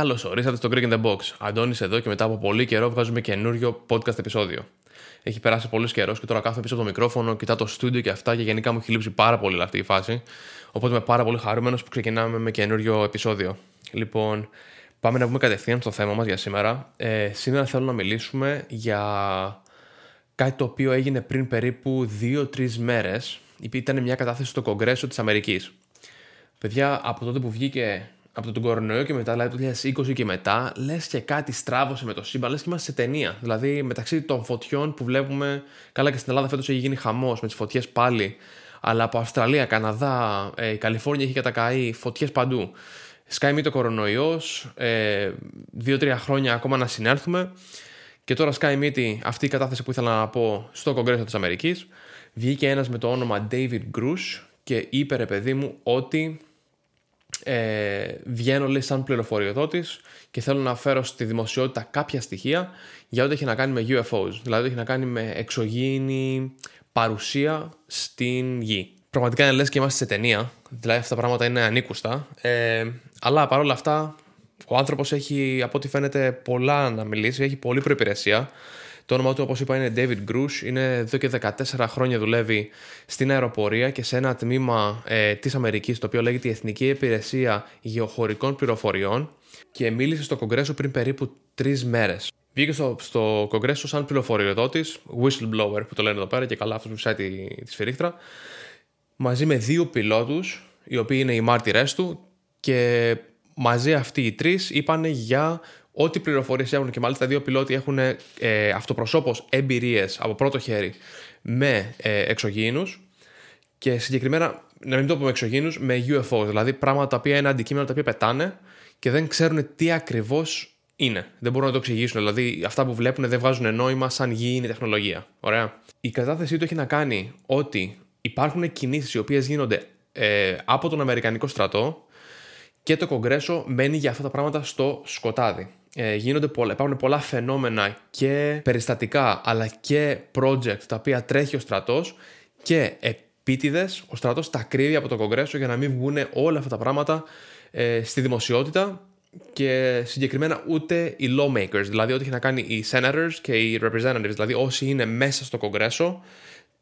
Καλώς ορίσατε στο Greek in the Box. Αντώνης εδώ και μετά από πολύ καιρό βγάζουμε καινούριο podcast επεισόδιο. Έχει περάσει πολύ καιρός και τώρα κάθομαι πίσω από το μικρόφωνο, κοιτάω το στούντιο και αυτά και γενικά μου έχει λείψει πάρα πολύ αυτή η φάση. Οπότε είμαι πάρα πολύ χαρούμενος που ξεκινάμε με καινούριο επεισόδιο. Λοιπόν, πάμε να βγούμε κατευθείαν στο θέμα μας για σήμερα. Ε, σήμερα θέλω να μιλήσουμε για κάτι το οποίο έγινε πριν περίπου 2-3 μέρες. Ήταν μια κατάθεση στο Κογκρέσο της Αμερικής. Παιδιά, από τότε που βγήκε από τον κορονοϊό και μετά, δηλαδή το 2020 και μετά, λες και κάτι στράβωσε με το σύμπαν, λες και είμαστε σε ταινία. Δηλαδή, μεταξύ των φωτιών που βλέπουμε, καλά και στην Ελλάδα φέτος έχει γίνει χαμός με τις φωτιές πάλι, αλλά από Αυστραλία, Καναδά, ε, η Καλιφόρνια έχει κατακαεί, φωτιές παντού. Σκάει μη το κορονοϊός, ε, δύο-τρία χρόνια ακόμα να συνέρθουμε. Και τώρα Sky Meeting, αυτή η κατάθεση που ήθελα να πω στο Κογκρέσο της Αμερικής, βγήκε ένας με το όνομα David Grush και είπε ρε παιδί μου ότι ε, βγαίνω λέει σαν πληροφοριοδότης και θέλω να φέρω στη δημοσιότητα κάποια στοιχεία για ό,τι έχει να κάνει με UFOs, δηλαδή έχει να κάνει με εξωγήινη παρουσία στην γη. Πραγματικά είναι λες και είμαστε σε ταινία, δηλαδή αυτά τα πράγματα είναι ανήκουστα, ε, αλλά παρόλα αυτά ο άνθρωπος έχει από ό,τι φαίνεται πολλά να μιλήσει, έχει πολλή προϋπηρεσία το όνομα του, όπως είπα, είναι David Grush. Είναι εδώ και 14 χρόνια δουλεύει στην αεροπορία και σε ένα τμήμα ε, της Αμερικής, το οποίο λέγεται η Εθνική Υπηρεσία Γεωχωρικών Πληροφοριών και μίλησε στο Κογκρέσο πριν περίπου τρεις μέρες. Βγήκε στο, στο Κογκρέσο σαν πληροφοριοδότης, whistleblower που το λένε εδώ πέρα και καλά αυτός που τη, τη σφυρίχτρα, μαζί με δύο πιλότους, οι οποίοι είναι οι μάρτυρές του και μαζί αυτοί οι τρεις είπαν για ό,τι πληροφορίες έχουν και μάλιστα δύο πιλότοι έχουν ε, αυτοπροσώπως εμπειρίες από πρώτο χέρι με ε, εξωγήινους και συγκεκριμένα, να μην το πούμε εξωγήινους, με UFOs, δηλαδή πράγματα τα οποία είναι αντικείμενα τα οποία πετάνε και δεν ξέρουν τι ακριβώς είναι. Δεν μπορούν να το εξηγήσουν. Δηλαδή, αυτά που βλέπουν δεν βγάζουν νόημα σαν γη είναι τεχνολογία. Ωραία. Η κατάθεσή του έχει να κάνει ότι υπάρχουν κινήσεις οι οποίες γίνονται ε, από τον Αμερικανικό στρατό και το Κογκρέσο μένει για αυτά τα πράγματα στο σκοτάδι ε, γίνονται πολλά, υπάρχουν πολλά φαινόμενα και περιστατικά αλλά και project τα οποία τρέχει ο στρατός και επίτηδες ο στρατός τα κρύβει από το Κογκρέσο για να μην βγουν όλα αυτά τα πράγματα ε, στη δημοσιότητα και συγκεκριμένα ούτε οι lawmakers, δηλαδή ό,τι έχει να κάνει οι senators και οι representatives, δηλαδή όσοι είναι μέσα στο Κογκρέσο,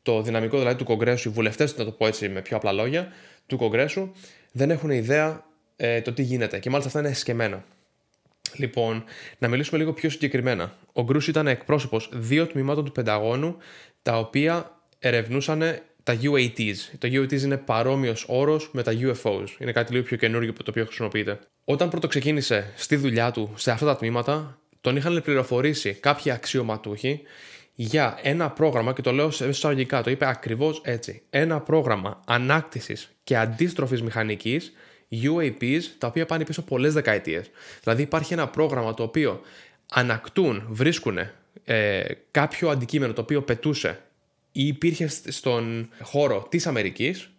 το δυναμικό δηλαδή του Κογκρέσου, οι βουλευτές, να το πω έτσι με πιο απλά λόγια, του Κογκρέσου, δεν έχουν ιδέα ε, το τι γίνεται. Και μάλιστα αυτά είναι εσκεμμένα. Λοιπόν, να μιλήσουμε λίγο πιο συγκεκριμένα. Ο Γκρούς ήταν εκπρόσωπος δύο τμήματων του Πενταγώνου τα οποία ερευνούσαν τα UATs. Το UATs είναι παρόμοιος όρος με τα UFOs. Είναι κάτι λίγο πιο καινούργιο το οποίο χρησιμοποιείται. Όταν πρώτο ξεκίνησε στη δουλειά του σε αυτά τα τμήματα, τον είχαν πληροφορήσει κάποιοι αξιωματούχοι για ένα πρόγραμμα, και το λέω σε εισαγωγικά, το είπε ακριβώς έτσι. Ένα πρόγραμμα ανάκτησης και αντίστροφης μηχανικής UAPs τα οποία πάνε πίσω πολλές δεκαετίες. Δηλαδή υπάρχει ένα πρόγραμμα το οποίο ανακτούν, βρίσκουν ε, κάποιο αντικείμενο το οποίο πετούσε ή υπήρχε στον χώρο της Αμερικής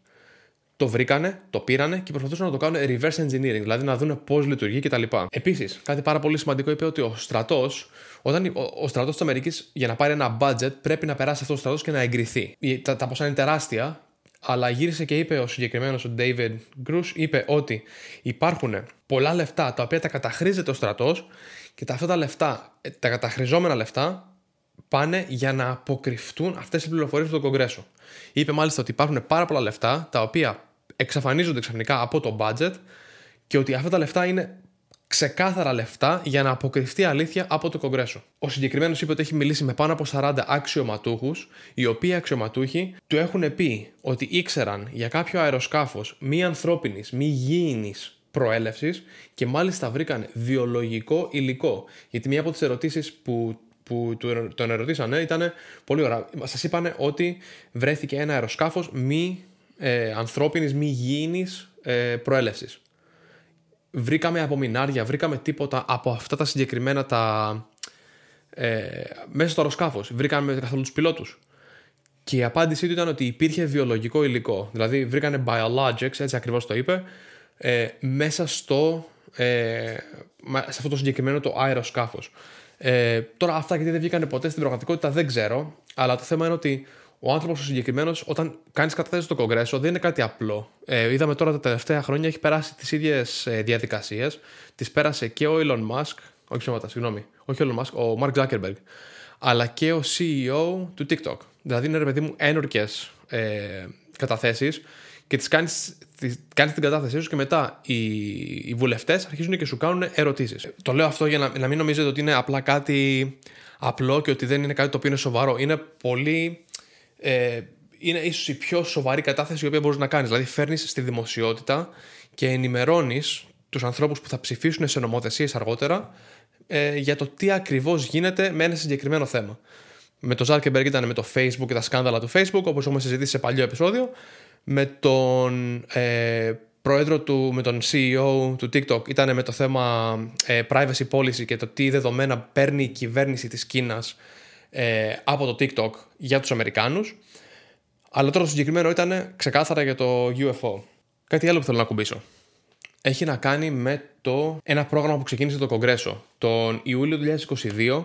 το βρήκανε, το πήρανε και προσπαθούσαν να το κάνουν reverse engineering, δηλαδή να δουν πώς λειτουργεί κτλ. Επίσης, κάτι πάρα πολύ σημαντικό είπε ότι ο στρατός, όταν ο, ο στρατός της Αμερικής για να πάρει ένα budget πρέπει να περάσει αυτός ο στρατός και να εγκριθεί. Τα, τα ποσά είναι τεράστια αλλά γύρισε και είπε ο συγκεκριμένος ο David Γκρούς είπε ότι υπάρχουν πολλά λεφτά τα οποία τα καταχρίζεται ο στρατός και τα αυτά τα λεφτά, ε, τα καταχρηζόμενα λεφτά πάνε για να αποκρυφτούν αυτές οι πληροφορίες του Κογκρέσου. Είπε μάλιστα ότι υπάρχουν πάρα πολλά λεφτά τα οποία εξαφανίζονται ξαφνικά από το budget και ότι αυτά τα λεφτά είναι ξεκάθαρα λεφτά για να αποκρυφτεί αλήθεια από το Κογκρέσο. Ο συγκεκριμένος είπε ότι έχει μιλήσει με πάνω από 40 αξιωματούχους, οι οποίοι αξιωματούχοι του έχουν πει ότι ήξεραν για κάποιο αεροσκάφος μη ανθρώπινης, μη γήινη προέλευσης και μάλιστα βρήκαν βιολογικό υλικό. Γιατί μία από τις ερωτήσεις που που τον ερωτήσανε ήταν πολύ ωραία. Σας είπαν ότι βρέθηκε ένα αεροσκάφος μη ε, ανθρώπινης, μη γήινη ε, προέλευσης βρήκαμε απομεινάρια, βρήκαμε τίποτα από αυτά τα συγκεκριμένα τα. Ε, μέσα στο αεροσκάφος. Βρήκαμε καθόλου τους πιλότους. Και η απάντησή του ήταν ότι υπήρχε βιολογικό υλικό. Δηλαδή, βρήκανε biologics, έτσι ακριβώς το είπε, ε, μέσα στο. Ε, σε αυτό το συγκεκριμένο το αεροσκάφος. Ε, τώρα αυτά γιατί δεν βγήκαν ποτέ στην πραγματικότητα δεν ξέρω, αλλά το θέμα είναι ότι ο άνθρωπος ο συγκεκριμένος, όταν κάνεις καταθέσεις στο Κογκρέσο, δεν είναι κάτι απλό. Ε, είδαμε τώρα τα τελευταία χρόνια έχει περάσει τις ίδιες διαδικασίες. Τις πέρασε και ο Elon Musk, όχι σώματα, συγγνώμη, όχι ο Elon Musk, ο Mark Zuckerberg, αλλά και ο CEO του TikTok. Δηλαδή είναι ρε παιδί μου ένορκες ε, καταθέσεις και τις κάνεις, τις, κάνεις την κατάθεσή σου και μετά οι, οι βουλευτές αρχίζουν και σου κάνουν ερωτήσεις. Το λέω αυτό για να, να μην νομίζετε ότι είναι απλά κάτι απλό και ότι δεν είναι κάτι το οποίο είναι σοβαρό. Είναι πολύ... Ε, είναι ίσως η πιο σοβαρή κατάθεση η οποία μπορείς να κάνεις. Δηλαδή φέρνεις στη δημοσιότητα και ενημερώνεις τους ανθρώπους που θα ψηφίσουν σε νομοθεσίες αργότερα ε, για το τι ακριβώς γίνεται με ένα συγκεκριμένο θέμα. Με το Zuckerberg ήταν με το Facebook και τα σκάνδαλα του Facebook, όπως έχουμε συζητήσει σε παλιό επεισόδιο με τον ε, πρόεδρο του, με τον CEO του TikTok ήταν με το θέμα ε, privacy policy και το τι δεδομένα παίρνει η κυβέρνηση της Κίνας ε, από το TikTok για τους Αμερικάνους. Αλλά τώρα το συγκεκριμένο ήταν ξεκάθαρα για το UFO. Κάτι άλλο που θέλω να ακουμπήσω. Έχει να κάνει με το ένα πρόγραμμα που ξεκίνησε το Κογκρέσο τον Ιούλιο 2022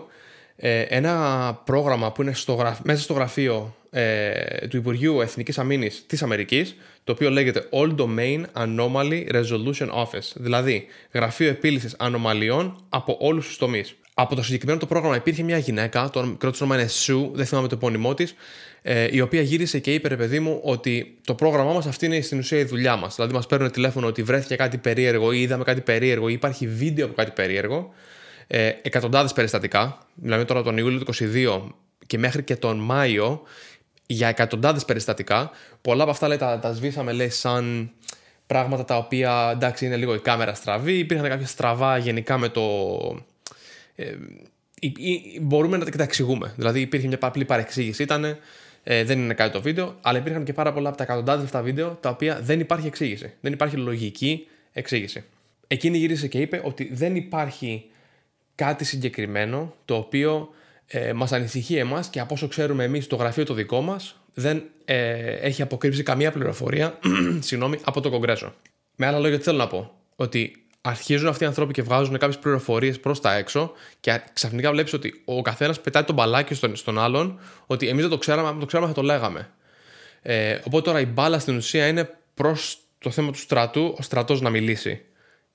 ε, ένα πρόγραμμα που είναι στο, μέσα στο γραφείο ε, του Υπουργείου Εθνικής Αμήνης της Αμερικής το οποίο λέγεται All Domain Anomaly Resolution Office δηλαδή γραφείο επίλυσης ανομαλιών από όλους τους τομείς. Από το συγκεκριμένο το πρόγραμμα υπήρχε μια γυναίκα, το κράτος όνομα είναι Sue, δεν θυμάμαι το επώνυμό της, ε, η οποία γύρισε και είπε, ρε παιδί μου, ότι το πρόγραμμά μας αυτή είναι στην ουσία η δουλειά μας. Δηλαδή, μας παίρνουν τηλέφωνο ότι βρέθηκε κάτι περίεργο ή είδαμε κάτι περίεργο ή υπάρχει βίντεο από κάτι περίεργο ε, εκατοντάδες περιστατικά, δηλαδή τώρα τον Ιούλιο του 2022 και μέχρι και τον Μάιο για εκατοντάδες περιστατικά. Πολλά από αυτά λέει, τα, τα σβήσαμε λέει, σαν πράγματα τα οποία εντάξει είναι λίγο η κάμερα στραβή, υπήρχαν κάποια στραβά γενικά με το... Ε, μπορούμε να τα εξηγούμε. Δηλαδή υπήρχε μια απλή παρεξήγηση, ήταν, ε, δεν είναι κάτι το βίντεο, αλλά υπήρχαν και πάρα πολλά από τα εκατοντάδες αυτά βίντεο τα οποία δεν υπάρχει εξήγηση. Δεν υπάρχει λογική εξήγηση. Εκείνη γύρισε και είπε ότι δεν υπάρχει κάτι συγκεκριμένο το οποίο ε, μας ανησυχεί εμάς και από όσο ξέρουμε εμείς το γραφείο το δικό μας δεν ε, έχει αποκρύψει καμία πληροφορία συγγνώμη, από το Κογκρέσο. Με άλλα λόγια τι θέλω να πω, ότι αρχίζουν αυτοί οι άνθρωποι και βγάζουν κάποιες πληροφορίες προς τα έξω και ξαφνικά βλέπεις ότι ο καθένας πετάει τον μπαλάκι στον, στον άλλον, ότι εμείς δεν το ξέραμε, αν το ξέραμε θα το λέγαμε. Ε, οπότε τώρα η μπάλα στην ουσία είναι προς το θέμα του στρατού, ο στρατός να μιλήσει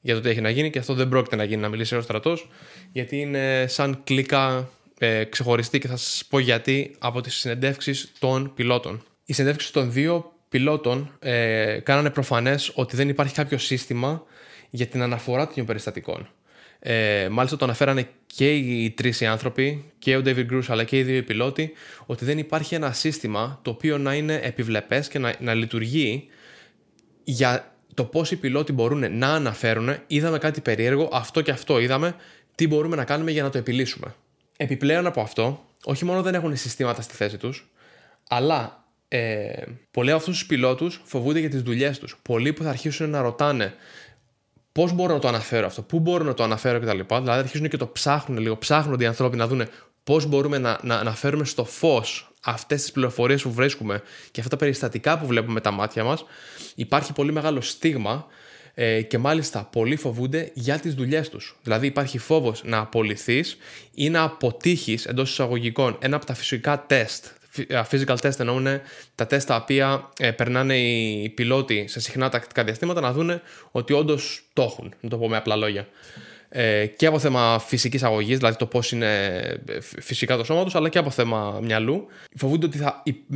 για το τι έχει να γίνει και αυτό δεν πρόκειται να γίνει να μιλήσει ο στρατός, γιατί είναι σαν κλίκα ε, ξεχωριστή και θα σας πω γιατί από τις συνεντεύξεις των πιλότων. Οι συνεντεύξεις των δύο πιλότων ε, κάνανε προφανές ότι δεν υπάρχει κάποιο σύστημα για την αναφορά των περιστατικών. Ε, μάλιστα το αναφέρανε και οι τρεις άνθρωποι, και ο David Bruce αλλά και οι δύο οι πιλότοι, ότι δεν υπάρχει ένα σύστημα το οποίο να είναι επιβλεπές και να, να λειτουργεί για το πώς οι πιλότοι μπορούν να αναφέρουν, είδαμε κάτι περίεργο, αυτό και αυτό είδαμε, τι μπορούμε να κάνουμε για να το επιλύσουμε. Επιπλέον από αυτό, όχι μόνο δεν έχουν συστήματα στη θέση τους, αλλά ε, πολλοί από αυτούς τους πιλότους φοβούνται για τις δουλειές τους. Πολλοί που θα αρχίσουν να ρωτάνε πώς μπορώ να το αναφέρω αυτό, πού μπορώ να το αναφέρω κτλ. Δηλαδή αρχίζουν και το ψάχνουν λίγο, ψάχνονται οι άνθρωποι να δουν πώς μπορούμε να, να, να φέρουμε στο φως αυτές τις πληροφορίες που βρίσκουμε και αυτά τα περιστατικά που βλέπουμε με τα μάτια μας, υπάρχει πολύ μεγάλο στίγμα ε, και μάλιστα πολλοί φοβούνται για τις δουλειές τους. Δηλαδή υπάρχει φόβος να απολυθείς ή να αποτύχεις εντός εισαγωγικών ένα από τα φυσικά τεστ. Physical test εννοούν τα τεστ τα οποία ε, περνάνε οι πιλότοι σε συχνά τακτικά διαστήματα να δουν ότι όντως το έχουν, να το πω με απλά λόγια ε, και από θέμα φυσικής αγωγής, δηλαδή το πώς είναι ε, φυσικά το σώμα τους, αλλά και από θέμα μυαλού. Φοβούνται ότι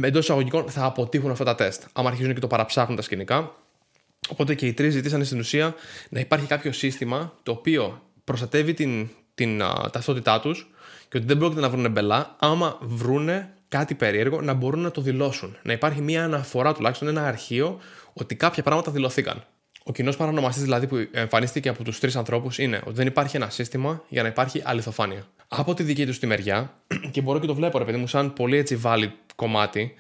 εντός εισαγωγικών θα αποτύχουν αυτά τα τεστ. Άμα αρχίζουν και το παραψάχνουν τα σκηνικά. Οπότε και οι τρεις ζητήσαν στην ουσία να υπάρχει κάποιο σύστημα το οποίο προστατεύει την, την α, ταυτότητά τους και ότι δεν πρόκειται να βρουν μπελά, άμα βρούνε κάτι περίεργο να μπορούν να το δηλώσουν. Να υπάρχει μια αναφορά τουλάχιστον, ένα αρχείο ότι κάποια πράγματα δηλωθήκαν. Ο κοινός παρανομαστής δηλαδή που εμφανίστηκε από τους τρεις ανθρώπους είναι ότι δεν υπάρχει ένα σύστημα για να υπάρχει αληθοφάνεια. Από τη δική τους τη μεριά, και μπορώ και το βλέπω ρε παιδί μου, σαν πολύ έτσι βάλει κομμάτι,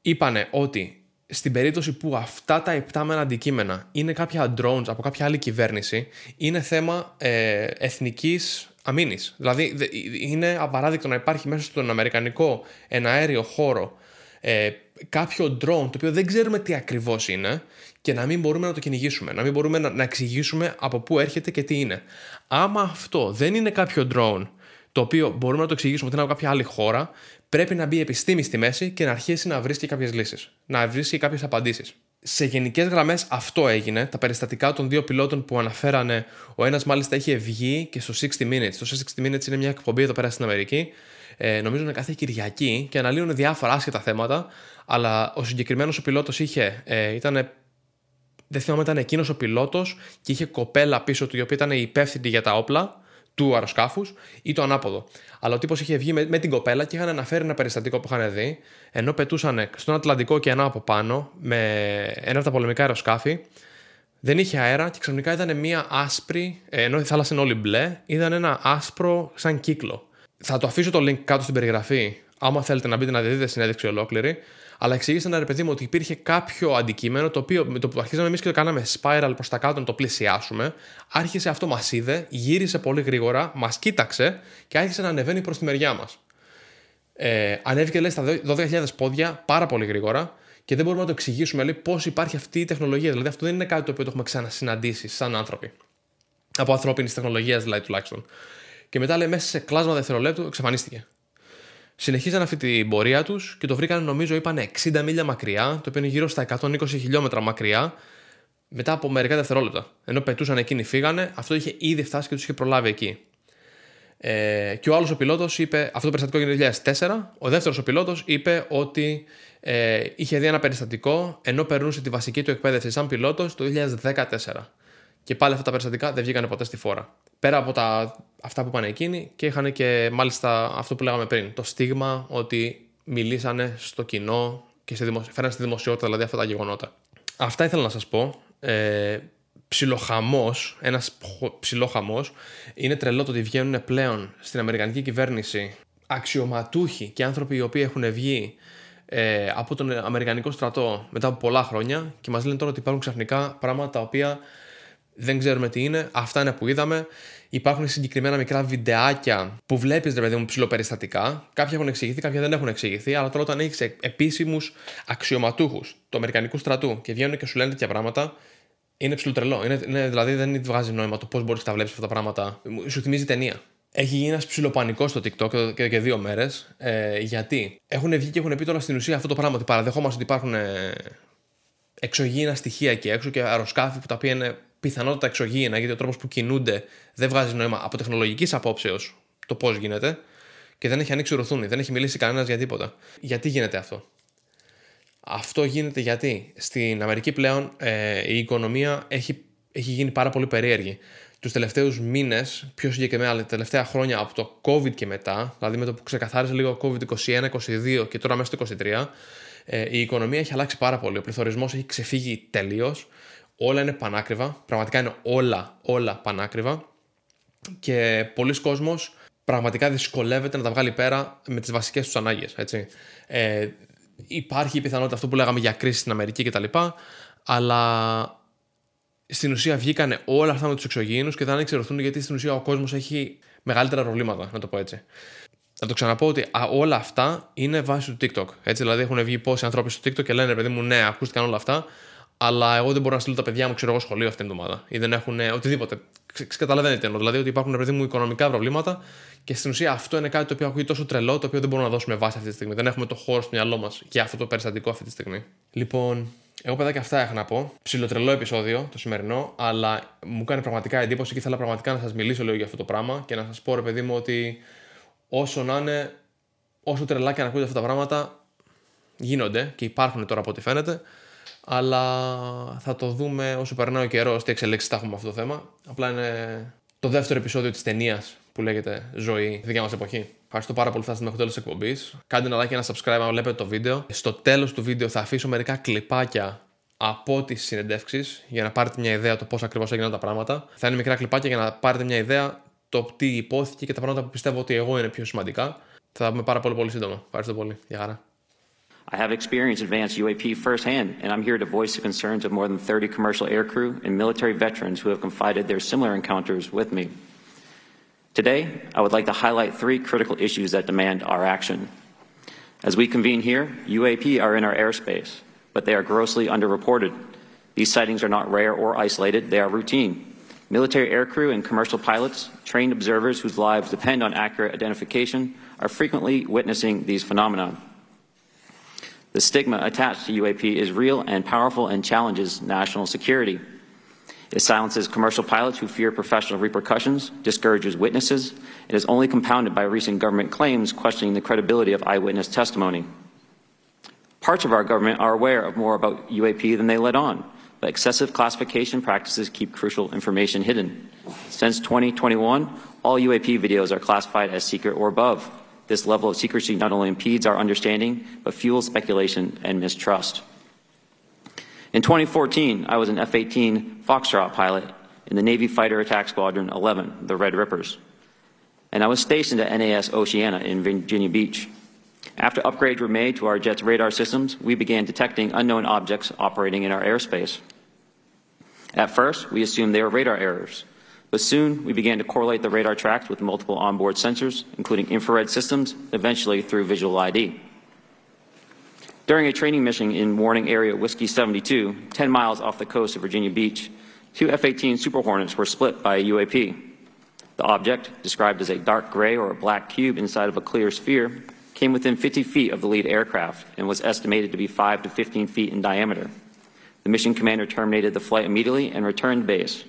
είπανε ότι στην περίπτωση που αυτά τα υπτάμενα αντικείμενα είναι κάποια drones από κάποια άλλη κυβέρνηση, είναι θέμα ε, εθνικής αμήνης. Δηλαδή, είναι απαράδεκτο να υπάρχει μέσα στον Αμερικανικό εναέριο χώρο ε, κάποιο drone το οποίο δεν ξέρουμε τι ακριβώς είναι και να μην μπορούμε να το κυνηγήσουμε, να μην μπορούμε να, να εξηγήσουμε από πού έρχεται και τι είναι. Άμα αυτό δεν είναι κάποιο drone το το οποίο μπορούμε να το εξηγήσουμε ότι είναι από κάποια άλλη χώρα, πρέπει να μπει η επιστήμη στη μέση και να αρχίσει να βρίσκει κάποιες λύσεις. Να βρίσκει κάποιες απαντήσεις. Σε γενικές γραμμές αυτό έγινε. Τα περιστατικά των δύο πιλότων που αναφέρανε, ο ένας μάλιστα είχε βγει και στο 60 Minutes. Το 60 Minutes είναι μια εκπομπή εδώ πέρα στην Αμερική. Ε, νομίζω είναι κάθε Κυριακή και αναλύουν διάφορα άσχετα θέματα. Αλλά ο συγκεκριμένος ο πιλότος είχε. Ε, ήταν δεν θυμάμαι ήταν εκείνος ο πιλότος και είχε κοπέλα πίσω του η οποία ήταν υπεύθυνη για τα όπλα του αεροσκάφους ή το ανάποδο. Αλλά ο τύπος είχε βγει με, με, την κοπέλα και είχαν αναφέρει ένα περιστατικό που είχαν δει, ενώ πετούσαν στον Ατλαντικό και ένα από πάνω με ένα από τα πολεμικά αεροσκάφη. Δεν είχε αέρα και ξαφνικά ήταν μία άσπρη, ε, ενώ η θάλασσα είναι όλη μπλε, είδαν ένα άσπρο σαν κύκλο. Θα το αφήσω το link κάτω στην περιγραφή, άμα θέλετε να μπείτε να δείτε συνέντευξη ολόκληρη. Αλλά εξήγησαν ρε παιδί μου ότι υπήρχε κάποιο αντικείμενο το οποίο με το που αρχίσαμε εμείς και το κάναμε spiral προς τα κάτω να το πλησιάσουμε, άρχισε αυτό μας είδε, γύρισε πολύ γρήγορα, μας κοίταξε και άρχισε να ανεβαίνει προς τη μεριά μας. Ε, ανέβηκε λέει στα 12.000 πόδια πάρα πολύ γρήγορα και δεν μπορούμε να το εξηγήσουμε λέει πώς υπάρχει αυτή η τεχνολογία. Δηλαδή αυτό δεν είναι κάτι το οποίο το έχουμε ξανασυναντήσει σαν άνθρωποι. Από ανθρώπινης τεχνολογίας δηλαδή τουλάχιστον. Και μετά λέει μέσα σε κλάσμα δευτερολέπτου εξαφανίστηκε. Συνεχίζαν αυτή την πορεία τους και το βρήκαν, νομίζω, είπαν 60 μίλια μακριά, το οποίο είναι γύρω στα 120 χιλιόμετρα μακριά, μετά από μερικά δευτερόλεπτα. Ενώ πετούσαν εκείνοι, φύγανε, αυτό είχε ήδη φτάσει και τους είχε προλάβει εκεί. Ε, και ο άλλος ο πιλότος είπε, αυτό το περιστατικό έγινε το 2004. Ο δεύτερος ο πιλότος είπε ότι ε, είχε δει ένα περιστατικό ενώ περνούσε τη βασική του εκπαίδευση σαν πιλότος το 2014. Και πάλι αυτά τα περιστατικά δεν βγήκαν ποτέ στη φόρα. Πέρα από τα, αυτά που είπαν εκείνοι και είχαν και μάλιστα αυτό που λέγαμε πριν, το στίγμα ότι μιλήσανε στο κοινό και στη δημοσιο... φέραν στη δημοσιότητα δηλαδή αυτά τα γεγονότα. Αυτά ήθελα να σας πω. Ε, ψιλοχαμός, ένας ψιλοχαμός, είναι τρελό το ότι βγαίνουν πλέον στην Αμερικανική κυβέρνηση αξιωματούχοι και άνθρωποι οι οποίοι έχουν βγει ε, από τον Αμερικανικό στρατό μετά από πολλά χρόνια και μας λένε τώρα ότι υπάρχουν ξαφνικά πράγματα τα οποία δεν ξέρουμε τι είναι. Αυτά είναι που είδαμε. Υπάρχουν συγκεκριμένα μικρά βιντεάκια που βλέπεις, ρε παιδί μου, ψηλοπεριστατικά. Κάποια έχουν εξηγηθεί, κάποια δεν έχουν εξηγηθεί. Αλλά τώρα, όταν έχεις επίσημους αξιωματούχους του Αμερικανικού στρατού και βγαίνουν και σου λένε τέτοια πράγματα, είναι ψηλοτρελό. Είναι, είναι, δηλαδή δεν βγάζει νόημα το πώς μπορείς να τα βλέπεις αυτά τα πράγματα. Σου θυμίζει ταινία. Έχει γίνει ένας ψηλοπανικό στο TikTok και, και δύο μέρες. Ε, γιατί; Έχουν βγει και έχουν πει τώρα στην ουσία αυτό το πράγμα ότι παραδεχόμαστε ότι υπάρχουν ε, εξωγήινα στοιχεία εκεί έξω και αεροσκάφη που τα οποία είναι πιθανότατα εξωγήινα, γιατί ο τρόπος που κινούνται δεν βγάζει νόημα από τεχνολογικής απόψεως το πώς γίνεται και δεν έχει ανοίξει ρουθούνη, δεν έχει μιλήσει κανένας για τίποτα. Γιατί γίνεται αυτό; Αυτό γίνεται γιατί στην Αμερική πλέον ε, η οικονομία έχει, έχει γίνει πάρα πολύ περίεργη. Τους τελευταίους μήνες, πιο συγκεκριμένα τα τελευταία χρόνια από το COVID και μετά, δηλαδή με το που ξεκαθάρισε λίγο COVID 21-22 και τώρα μέσα στο 23, ε, η οικονομία έχει αλλάξει πάρα πολύ. Ο πληθωρισμός έχει ξεφύγει τελείως όλα είναι πανάκριβα. Πραγματικά είναι όλα, όλα πανάκριβα. Και πολλοί κόσμος πραγματικά δυσκολεύεται να τα βγάλει πέρα με τις βασικές τους ανάγκες. Έτσι. Ε, υπάρχει η πιθανότητα αυτό που λέγαμε για κρίση στην Αμερική κτλ. Αλλά στην ουσία βγήκαν όλα αυτά με τους εξωγήινους και δεν εξαιρεθούν γιατί στην ουσία ο κόσμος έχει μεγαλύτερα προβλήματα, να το πω έτσι. Να το ξαναπώ ότι όλα αυτά είναι βάση του TikTok. Έτσι, δηλαδή έχουν βγει πόσοι άνθρωποι στο TikTok και λένε, παιδί μου, ναι, ακούστηκαν όλα αυτά αλλά εγώ δεν μπορώ να στείλω τα παιδιά μου, ξέρω εγώ, σχολείο αυτήν την εβδομάδα. Ή δεν έχουν οτιδήποτε. Καταλαβαίνετε τι εννοώ. Δηλαδή ότι υπάρχουν, παιδί μου, οικονομικά προβλήματα και στην ουσία αυτό είναι κάτι το οποίο ακούει τόσο τρελό, το οποίο δεν μπορούμε να δώσουμε βάση αυτή τη στιγμή. Δεν έχουμε το χώρο στο μυαλό μας για αυτό το περιστατικό αυτή τη στιγμή. Λοιπόν, εγώ παιδάκια αυτά έχω να πω. Ψιλοτρελό επεισόδιο το σημερινό, αλλά μου κάνει πραγματικά εντύπωση και ήθελα πραγματικά να σας μιλήσω λίγο για αυτό το πράγμα και να σας πω, ρε παιδί μου, ότι όσο να είναι, όσο τρελά και να ακούτε αυτά τα πράγματα, γίνονται και υπάρχουν τώρα από ό,τι φαίνεται αλλά θα το δούμε όσο περνάει ο καιρός τι εξελίξεις θα έχουμε αυτό το θέμα. Απλά είναι το δεύτερο επεισόδιο της ταινίας που λέγεται Ζωή, δικιά μας εποχή. Ευχαριστώ πάρα πολύ που φτάσατε μέχρι το τέλος της εκπομπής. Κάντε ένα like και ένα subscribe αν βλέπετε το βίντεο. Στο τέλος του βίντεο θα αφήσω μερικά κλιπάκια από τις συνεντεύξεις για να πάρετε μια ιδέα το πώς ακριβώς έγιναν τα πράγματα. Θα είναι μικρά κλιπάκια για να πάρετε μια ιδέα το τι υπόθηκε και τα πράγματα που πιστεύω ότι εγώ είναι πιο σημαντικά. Θα τα πούμε πάρα πολύ πολύ σύντομα. Ευχαριστώ πολύ. Γεια χαρά. I have experienced advanced UAP firsthand, and I'm here to voice the concerns of more than 30 commercial aircrew and military veterans who have confided their similar encounters with me. Today, I would like to highlight three critical issues that demand our action. As we convene here, UAP are in our airspace, but they are grossly underreported. These sightings are not rare or isolated, they are routine. Military aircrew and commercial pilots, trained observers whose lives depend on accurate identification, are frequently witnessing these phenomena. The stigma attached to UAP is real and powerful and challenges national security. It silences commercial pilots who fear professional repercussions, discourages witnesses, and is only compounded by recent government claims questioning the credibility of eyewitness testimony. Parts of our government are aware of more about UAP than they let on, but excessive classification practices keep crucial information hidden. Since 2021, all UAP videos are classified as secret or above. This level of secrecy not only impedes our understanding, but fuels speculation and mistrust. In 2014, I was an F 18 Foxtrot pilot in the Navy Fighter Attack Squadron 11, the Red Rippers. And I was stationed at NAS Oceana in Virginia Beach. After upgrades were made to our jet's radar systems, we began detecting unknown objects operating in our airspace. At first, we assumed they were radar errors, but soon we began to correlate the radar tracks with multiple onboard sensors, including infrared systems, eventually through visual ID. During a training mission in Warning Area Whiskey 72, 10 miles off the coast of Virginia Beach, two F 18 Super Hornets were split by a UAP. The object, described as a dark gray or a black cube inside of a clear sphere, came within 50 feet of the lead aircraft and was estimated to be 5 to 15 feet in diameter. The mission commander terminated the flight immediately and returned base.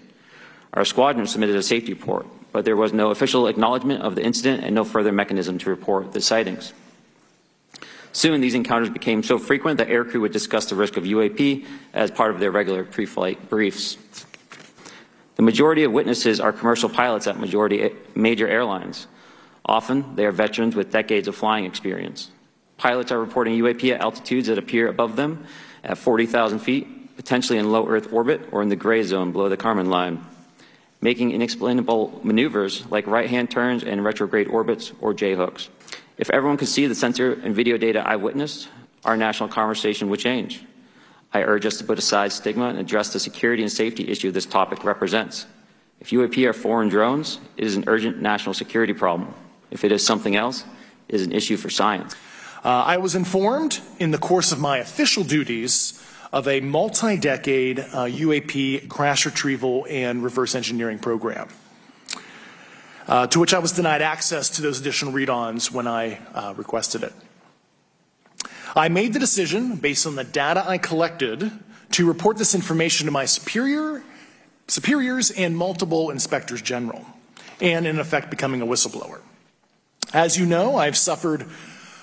Our squadron submitted a safety report, but there was no official acknowledgement of the incident and no further mechanism to report the sightings. Soon, these encounters became so frequent that aircrew would discuss the risk of UAP as part of their regular pre-flight briefs. The majority of witnesses are commercial pilots at majority major airlines. Often, they are veterans with decades of flying experience. Pilots are reporting UAP at altitudes that appear above them at 40,000 feet, potentially in low Earth orbit or in the gray zone below the Kármán line, making inexplainable maneuvers like right-hand turns and retrograde orbits or J-hooks. If everyone could see the sensor and video data I witnessed, our national conversation would change. I urge us to put aside stigma and address the security and safety issue this topic represents. If UAP are foreign drones, it is an urgent national security problem. If it is something else, it is an issue for science. Uh, I was informed in the course of my official duties of a multi decade uh, UAP crash retrieval and reverse engineering program uh, to which I was denied access to those additional read-ons when I uh, requested it. I made the decision, based on the data I collected, to report this information to my superior, superiors and multiple inspectors general, and in effect becoming a whistleblower. As you know, I've suffered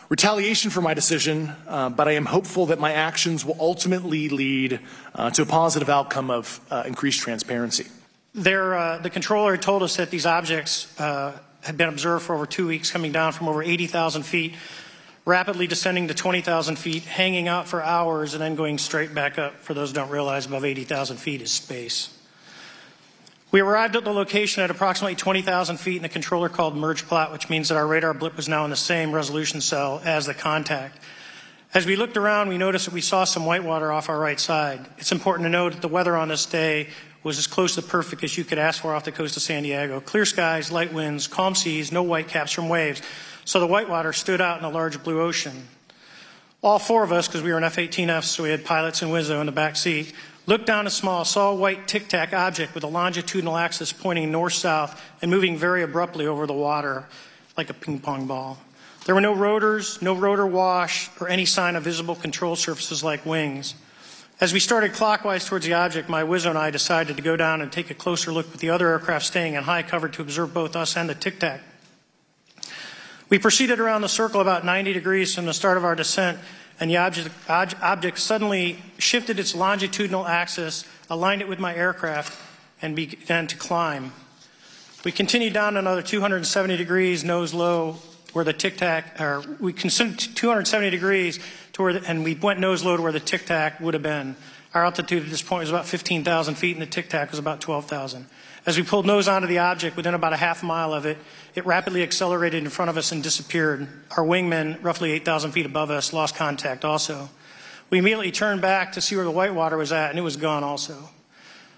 retaliation for my decision, uh, but I am hopeful that my actions will ultimately lead uh, to a positive outcome of uh, increased transparency. Uh, the controller told us that these objects uh, had been observed for over two weeks, coming down from over 80,000 feet, rapidly descending to 20,000 feet, hanging out for hours, and then going straight back up. For those who don't realize, above 80,000 feet is space. We arrived at the location at approximately 20,000 feet, and the controller called merge plot, which means that our radar blip was now in the same resolution cell as the contact. As we looked around, we noticed that we saw some white water off our right side. It's important to note that the weather on this day was as close to perfect as you could ask for off the coast of San Diego. Clear skies, light winds, calm seas, no white caps from waves. So the white water stood out in a large blue ocean. All four of us, because we were in F-18Fs, so we had pilots and Wizzo in the back seat, looked down a small, saw white tic-tac object with a longitudinal axis pointing north-south and moving very abruptly over the water like a ping pong ball. There were no rotors, no rotor wash, or any sign of visible control surfaces like wings. As we started clockwise towards the object, my Wizzo and I decided to go down and take a closer look with the other aircraft staying in high cover to observe both us and the Tic Tac. We proceeded around the circle about 90 degrees from the start of our descent, and the object, object suddenly shifted its longitudinal axis, aligned it with my aircraft, and began to climb. We continued down another 270 degrees, nose low, where the Tic Tac, or we consumed 270 degrees to where, the, and we went nose low to where the Tic Tac would have been. Our altitude at this point was about 15,000 feet, and the Tic Tac was about 12,000. As we pulled nose onto the object, within about a half mile of it, it rapidly accelerated in front of us and disappeared. Our wingmen, roughly 8,000 feet above us, lost contact also. We immediately turned back to see where the whitewater was at, and it was gone also.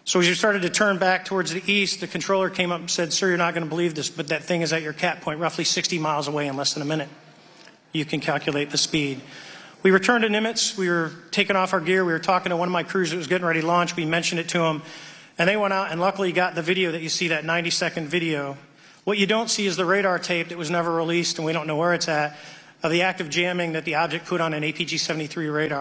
So as you started to turn back towards the east, the controller came up and said, Sir, you're not going to believe this, but that thing is at your cat point, roughly 60 miles away in less than a minute. You can calculate the speed. We returned to Nimitz. We were taking off our gear. We were talking to one of my crews that was getting ready to launch. We mentioned it to him. And they went out and luckily got the video that you see, that 90 second video. What you don't see is the radar tape that was never released and we don't know where it's at of the active jamming that the object put on an APG 73 radar.